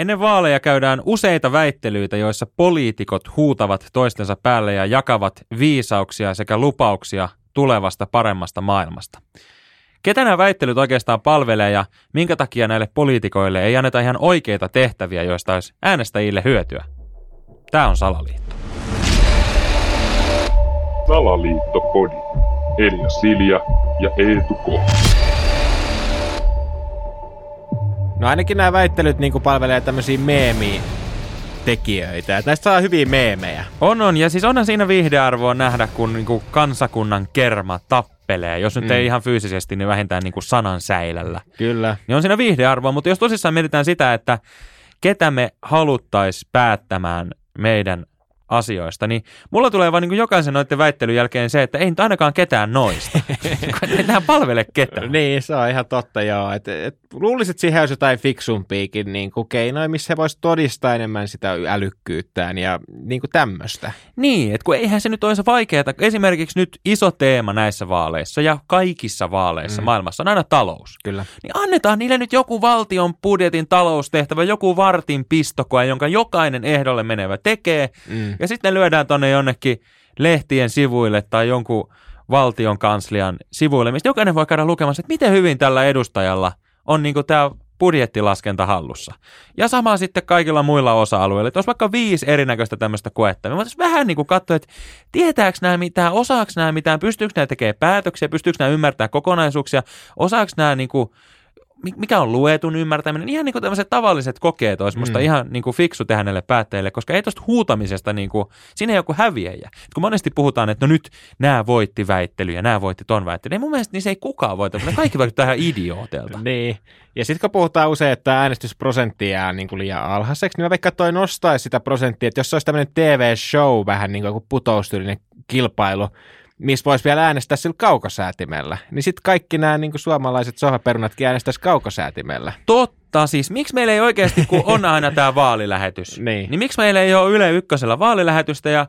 Ennen vaaleja käydään useita väittelyitä, joissa poliitikot huutavat toistensa päälle ja jakavat viisauksia sekä lupauksia tulevasta paremmasta maailmasta. Ketä nämä väittelyt oikeastaan palvelee ja minkä takia näille poliitikoille ei anneta ihan oikeita tehtäviä, joista olisi äänestäjille hyötyä? Tämä on Salaliitto. Salaliittopodi. Elia Silja ja Eetu K. No ainakin nämä väittelyt niin palvelee tämmöisiä meemiä tekijöitä. Että näistä saa hyviä meemejä. On, on. Ja siis onhan siinä viihdearvoa nähdä, kun niinku kansakunnan kerma tappelee. Jos nyt mm. ei ihan fyysisesti, niin vähintään niinku sanan säilällä. Kyllä. Niin on siinä viihdearvoa, mutta jos tosissaan mietitään sitä, että ketä me haluttaisiin päättämään meidän asioista, niin mulla tulee vaan niin jokaisen noiden väittelyn jälkeen se, että ei nyt ainakaan ketään noista. ei tähän palvele ketään. niin, se on ihan totta joo. Et, et, luulisit, että siihen olisi jotain fiksumpiikin niin kuin keinoja, missä he voisi todistaa enemmän sitä älykkyyttään ja niin kuin tämmöistä. Niin, että kun eihän se nyt olisi vaikeaa. Esimerkiksi nyt iso teema näissä vaaleissa ja kaikissa vaaleissa mm. maailmassa on aina talous. Kyllä. Niin annetaan niille nyt joku valtion budjetin taloustehtävä, joku vartin pistokoe, jonka jokainen ehdolle menevä tekee. Mm ja sitten ne lyödään tonne jonnekin lehtien sivuille tai jonkun valtion kanslian sivuille, mistä jokainen voi käydä lukemassa, että miten hyvin tällä edustajalla on niin tämä budjettilaskenta hallussa. Ja sama sitten kaikilla muilla osa-alueilla. Että olisi vaikka viisi erinäköistä tämmöistä koetta. Me voitaisiin vähän niin kuin katsoa, että tietääkö nämä mitään, osaako nämä mitään, pystyykö nämä tekemään päätöksiä, pystyykö nämä ymmärtämään kokonaisuuksia, osaako nämä niin kuin mikä on luetun ymmärtäminen, ihan niin kuin tämmöiset tavalliset kokeet olisi musta mm. ihan niin kuin fiksu tehdä näille päättäjille, koska ei tuosta huutamisesta, niin kuin, siinä ei joku häviäjä. Et kun monesti puhutaan, että no nyt nämä voitti väittelyjä, nämä voitti ton väittelyä, niin mun mielestä niin se ei kukaan voita, ne kaikki vaikuttaa ihan idiootelta. niin, ja sitten kun puhutaan usein, että äänestysprosentti jää niin kuin liian alhaiseksi, niin mä vaikka toi nostaisi sitä prosenttia, että jos se olisi tämmöinen TV-show vähän niin kuin joku putoustyylinen kilpailu, missä voisi vielä äänestää sillä kaukosäätimellä. Niin sitten kaikki nämä niin suomalaiset sohvaperunatkin äänestäisi kaukosäätimellä. Totta, siis miksi meillä ei oikeasti, kun on aina tämä vaalilähetys, niin. niin miksi meillä ei ole Yle Ykkösellä vaalilähetystä ja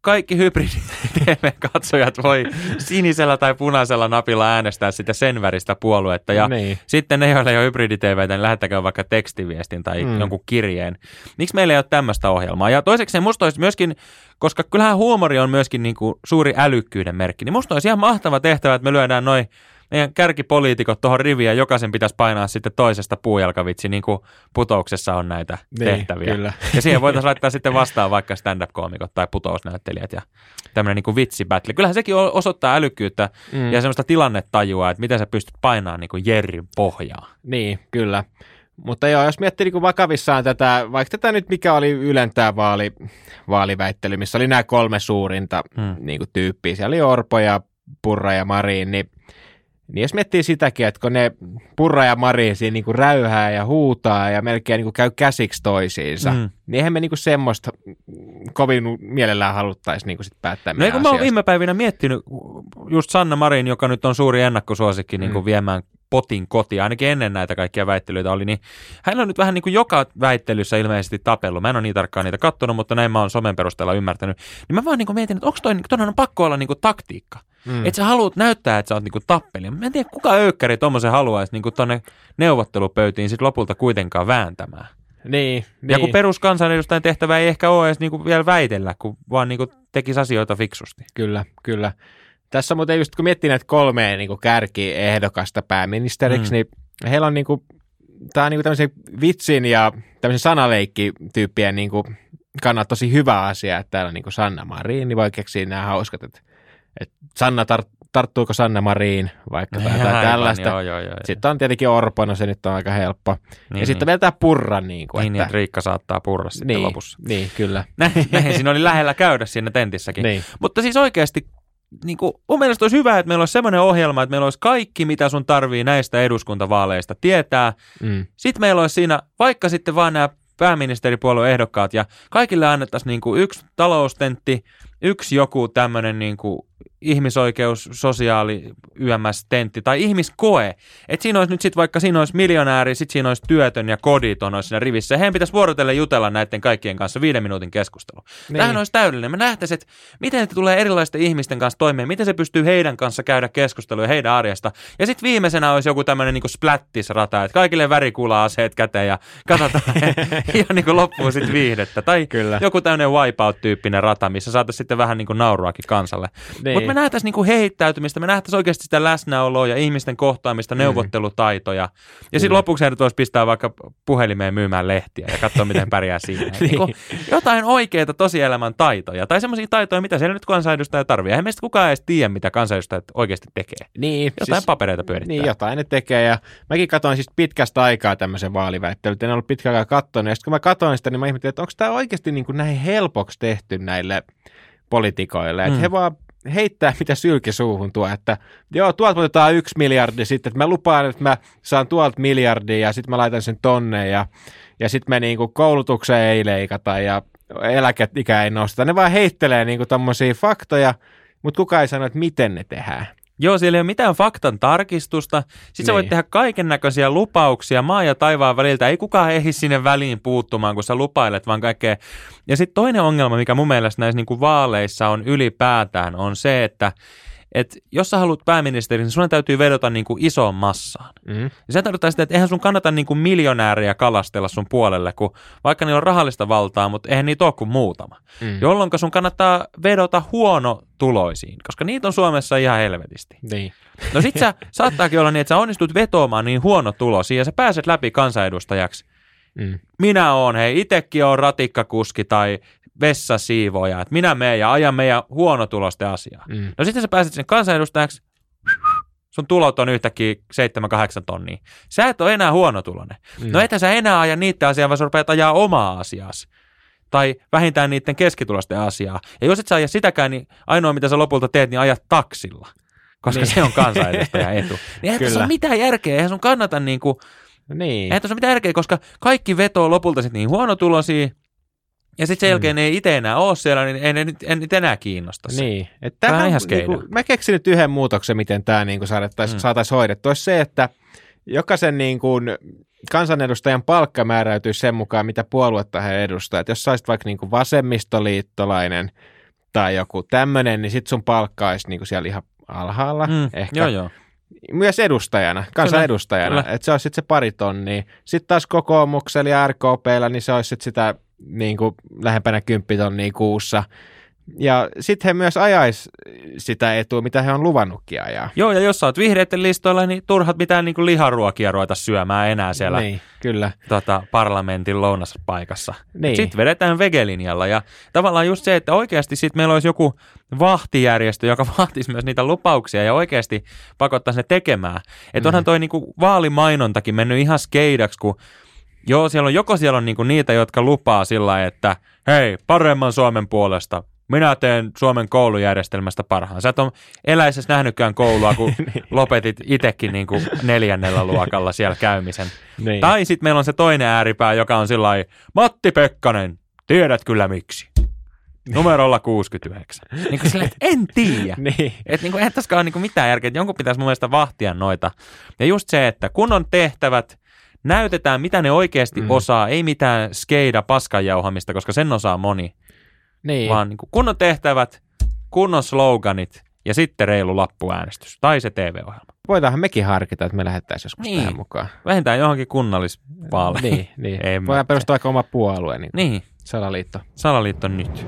kaikki hybridi-TV-katsojat voi sinisellä tai punaisella napilla äänestää sitä sen väristä puoluetta. Ja niin. sitten ne, joilla ei ole hybridi niin lähettäkää vaikka tekstiviestin tai mm. jonkun kirjeen. Miksi meillä ei ole tämmöistä ohjelmaa? Ja toiseksi musta olisi myöskin, koska kyllähän huumori on myöskin niin kuin suuri älykkyyden merkki, niin musta olisi ihan mahtava tehtävä, että me lyödään noin meidän kärkipoliitikot tuohon riviin ja jokaisen pitäisi painaa sitten toisesta puujalkavitsi, niin kuin putouksessa on näitä niin, tehtäviä. Kyllä. Ja siihen voitaisiin laittaa sitten vastaan vaikka stand-up-koomikot tai putousnäyttelijät ja tämmöinen niin kuin vitsibattle. Kyllähän sekin osoittaa älykkyyttä mm. ja semmoista tilannetajua, että miten sä pystyt painamaan niin kuin Jerrin pohjaa. Niin, kyllä. Mutta joo, jos miettii niin kuin vakavissaan tätä, vaikka tätä nyt mikä oli ylentää vaali, vaaliväittely, missä oli nämä kolme suurinta hmm. niin kuin tyyppiä, siellä oli Orpo ja Purra ja Marin, niin niin jos miettii sitäkin, että kun ne Purra ja Mari siinä niin kuin räyhää ja huutaa ja melkein niin kuin käy käsiksi toisiinsa, mm. niin eihän me niin kuin semmoista kovin mielellään haluttaisi niin kuin sit päättää No kun mä oon viime päivinä miettinyt just Sanna Marin, joka nyt on suuri ennakkosuosikki niin kuin mm. viemään potin kotiin, ainakin ennen näitä kaikkia väittelyitä oli, niin hän on nyt vähän niin kuin joka väittelyssä ilmeisesti tapellut. Mä en ole niin tarkkaan niitä kattonut, mutta näin mä oon somen perusteella ymmärtänyt. Niin mä vaan niin kuin mietin, että onko toi, toi on pakko olla niin kuin taktiikka. Mm. Että sä haluat näyttää, että sä oot niinku tappelija. Mä en tiedä, kuka öykkäri tuommoisen haluaisi niinku tonne neuvottelupöytiin sit lopulta kuitenkaan vääntämään. Niin, ja kun niin. peruskansanedustajan tehtävä ei ehkä ole edes niinku vielä väitellä, kun vaan niinku tekisi asioita fiksusti. Kyllä, kyllä. Tässä muuten just kun miettii näitä kolmea niin kärkiehdokasta pääministeriksi, mm. niin heillä on niin kuin, tämä on niin tämmöisen vitsin ja tämmöisen sanaleikki-tyyppien niin kuin, kannalta tosi hyvä asia, että täällä on niin Sanna Marin, niin voi keksiä nämä hauskat, että, että Sanna tar- tarttuuko Sanna Mariin vaikka tai jotain tällaista. Joo, joo, joo, sitten on tietenkin Orpo, no se nyt on aika helppo. Niin, ja sitten niin. vielä tämä purra. Niin, kuin, niin, että... niin, Riikka saattaa purra sitten niin, lopussa. Niin, kyllä. Näin siinä oli lähellä käydä siinä tentissäkin. Niin. Mutta siis oikeasti niin kuin, mun mielestä olisi hyvä, että meillä olisi semmoinen ohjelma, että meillä olisi kaikki, mitä sun tarvii näistä eduskuntavaaleista tietää. Mm. Sitten meillä olisi siinä vaikka sitten vaan nämä pääministeripuolueen ehdokkaat ja kaikille annettaisiin niin kuin yksi taloustentti yksi joku tämmöinen niin kuin ihmisoikeus, sosiaali, YMS, tentti tai ihmiskoe. Että siinä olisi nyt sitten vaikka siinä olisi miljonääri, sitten siinä olisi työtön ja koditon olisi siinä rivissä. Heidän pitäisi vuorotellen jutella näiden kaikkien kanssa viiden minuutin keskustelu. Niin. Tämähän olisi täydellinen. Me nähtäisiin, että miten se tulee erilaisten ihmisten kanssa toimeen, miten se pystyy heidän kanssa käydä keskustelua heidän arjesta. Ja sitten viimeisenä olisi joku tämmöinen niin splattisrata, että kaikille värikuula-aseet käteen ja katsotaan ja niin kuin loppuu sitten viihdettä. Tai Kyllä. joku tämmöinen wipeout-tyyppinen rata, missä saataisiin sitten vähän niin kuin nauruakin kansalle. Niin. Mutta me nähtäisiin niinku heittäytymistä, me nähtäisiin oikeasti sitä läsnäoloa ja ihmisten kohtaamista, mm. neuvottelutaitoja. Ja sitten lopuksi voisi pistää vaikka puhelimeen myymään lehtiä ja katsoa, miten pärjää siinä. niin. niinku jotain oikeita tosielämän taitoja tai semmoisia taitoja, mitä siellä nyt kansanedustaja tarvitsee. Eihän meistä kukaan edes tiedä, mitä kansanedustajat oikeasti tekee. Niin, jotain siis, papereita pyörittää. Niin, jotain ne tekee. Ja mäkin katsoin siis pitkästä aikaa tämmöisen vaaliväittelyn. En ollut pitkään aikaa katsonut. Ja sitten kun mä katsoin sitä, niin mä ihmettelin, että onko tämä oikeasti niin kuin näin helpoksi tehty näille politikoille. Että mm. he vaan heittää mitä sylki suuhun tuo, että joo, tuolta otetaan yksi miljardi sitten, että mä lupaan, että mä saan tuolta miljardia ja sitten mä laitan sen tonne ja, ja sitten me niinku koulutukseen ei leikata ja eläkeikä ei nosteta. Ne vaan heittelee niinku tommosia faktoja, mutta kukaan ei sano, että miten ne tehdään. Joo, siellä ei ole mitään faktan tarkistusta. Sitten niin. sä voit niin. tehdä kaiken näköisiä lupauksia maa ja taivaan väliltä. Ei kukaan ehdi sinne väliin puuttumaan, kun sä lupailet, vaan kaikkea. Ja sitten toinen ongelma, mikä mun mielestä näissä niin kuin vaaleissa on ylipäätään, on se, että että jos sä haluat pääministeri, niin sun täytyy vedota niin kuin isoon massaan. Mm. Ja se tarkoittaa sitä, että eihän sun kannata niin kuin miljonääriä kalastella sun puolelle, kun vaikka niillä on rahallista valtaa, mutta eihän niitä ole kuin muutama. Mm. Jolloin sun kannattaa vedota huono tuloisiin, koska niitä on Suomessa ihan helvetisti. Niin. No sit sä saattaakin olla niin, että sä onnistut vetoamaan niin huono tulosi ja sä pääset läpi kansanedustajaksi. Mm. Minä oon, hei, itekin on ratikkakuski tai vessasiivoja, että minä menen ja ajan meidän huonotulosten asiaa. Mm. No sitten sä pääset sen kansanedustajaksi, sun tulot on yhtäkkiä 7-8 tonnia. Sä et ole enää huonotulonen. Mm. No etkä sä enää aja niiden asiaa, vaan sä rupeat ajaa omaa asiaasi. Tai vähintään niiden keskitulosten asiaa. Ja jos et sä aja sitäkään, niin ainoa mitä sä lopulta teet, niin ajat taksilla. Koska niin. se on kansanedustajan etu. Niin eihän tässä ole mitään järkeä, eihän sun kannata niin kuin, niin. Eihän tässä ole mitään järkeä, koska kaikki vetoo lopulta sitten niin huonotulosia, ja sitten sen mm. jälkeen mm. ne ei itse enää ole siellä, niin ei ne nyt, en nyt enää kiinnosta. Niin. Että tämä on ihan niinku, mä keksin nyt yhden muutoksen, miten tämä niinku saataisiin mm. saatais hoidettua. Olisi se, että jokaisen niin kuin kansanedustajan palkka määräytyy sen mukaan, mitä puoluetta he edustavat. Jos sä olisit vaikka niin kuin vasemmistoliittolainen tai joku tämmöinen, niin sitten sun palkka olisi niin kuin siellä ihan alhaalla. Mm, ehkä. Joo, joo. Myös edustajana, kansanedustajana, että se olisi sitten se pari tonnia. Sitten taas kokoomuksella ja RKPllä, niin se olisi sitten sitä niin kuin lähempänä kymppitonnia kuussa. Ja sitten he myös ajais sitä etua, mitä he on luvannutkin ajaa. Joo, ja jos sä oot vihreiden listoilla, niin turhat mitään niin kuin liharuokia ruveta syömään enää siellä niin, kyllä. Tota, parlamentin lounaspaikassa. Niin. Sitten vedetään vegelinjalla. Ja tavallaan just se, että oikeasti sitten meillä olisi joku vahtijärjestö, joka vahtisi myös niitä lupauksia ja oikeasti pakottaisi ne tekemään. Että onhan mm. toi niin kuin vaalimainontakin mennyt ihan skeidaksi, kun Joo, siellä on joko siellä on niinku niitä, jotka lupaa sillä että hei, paremman Suomen puolesta, minä teen Suomen koulujärjestelmästä parhaan. Sä et ole eläisessä nähnytkään koulua, kun niin. lopetit itsekin niin kuin neljännellä luokalla siellä käymisen. Niin. Tai sitten meillä on se toinen ääripää, joka on sillä Matti Pekkanen, tiedät kyllä miksi. Numerolla 69. niin kuin sille, että en tiedä. niin. Että niin kuin, eihän tässä ole niin kuin mitään järkeä, että jonkun pitäisi mun mielestä vahtia noita. Ja just se, että kun on tehtävät, näytetään, mitä ne oikeasti mm. osaa, ei mitään skeida paskanjauhamista, koska sen osaa moni. Niin. Vaan niin kuin kunnon tehtävät, kunnon sloganit ja sitten reilu lappuäänestys tai se TV-ohjelma. Voidaanhan mekin harkita, että me lähettäisiin joskus niin. tähän mukaan. Vähintään johonkin kunnallisvaaleihin. Niin, niin. Voidaan perustaa aika oma puolue. Niin. niin. Salaliitto. Salaliitto nyt.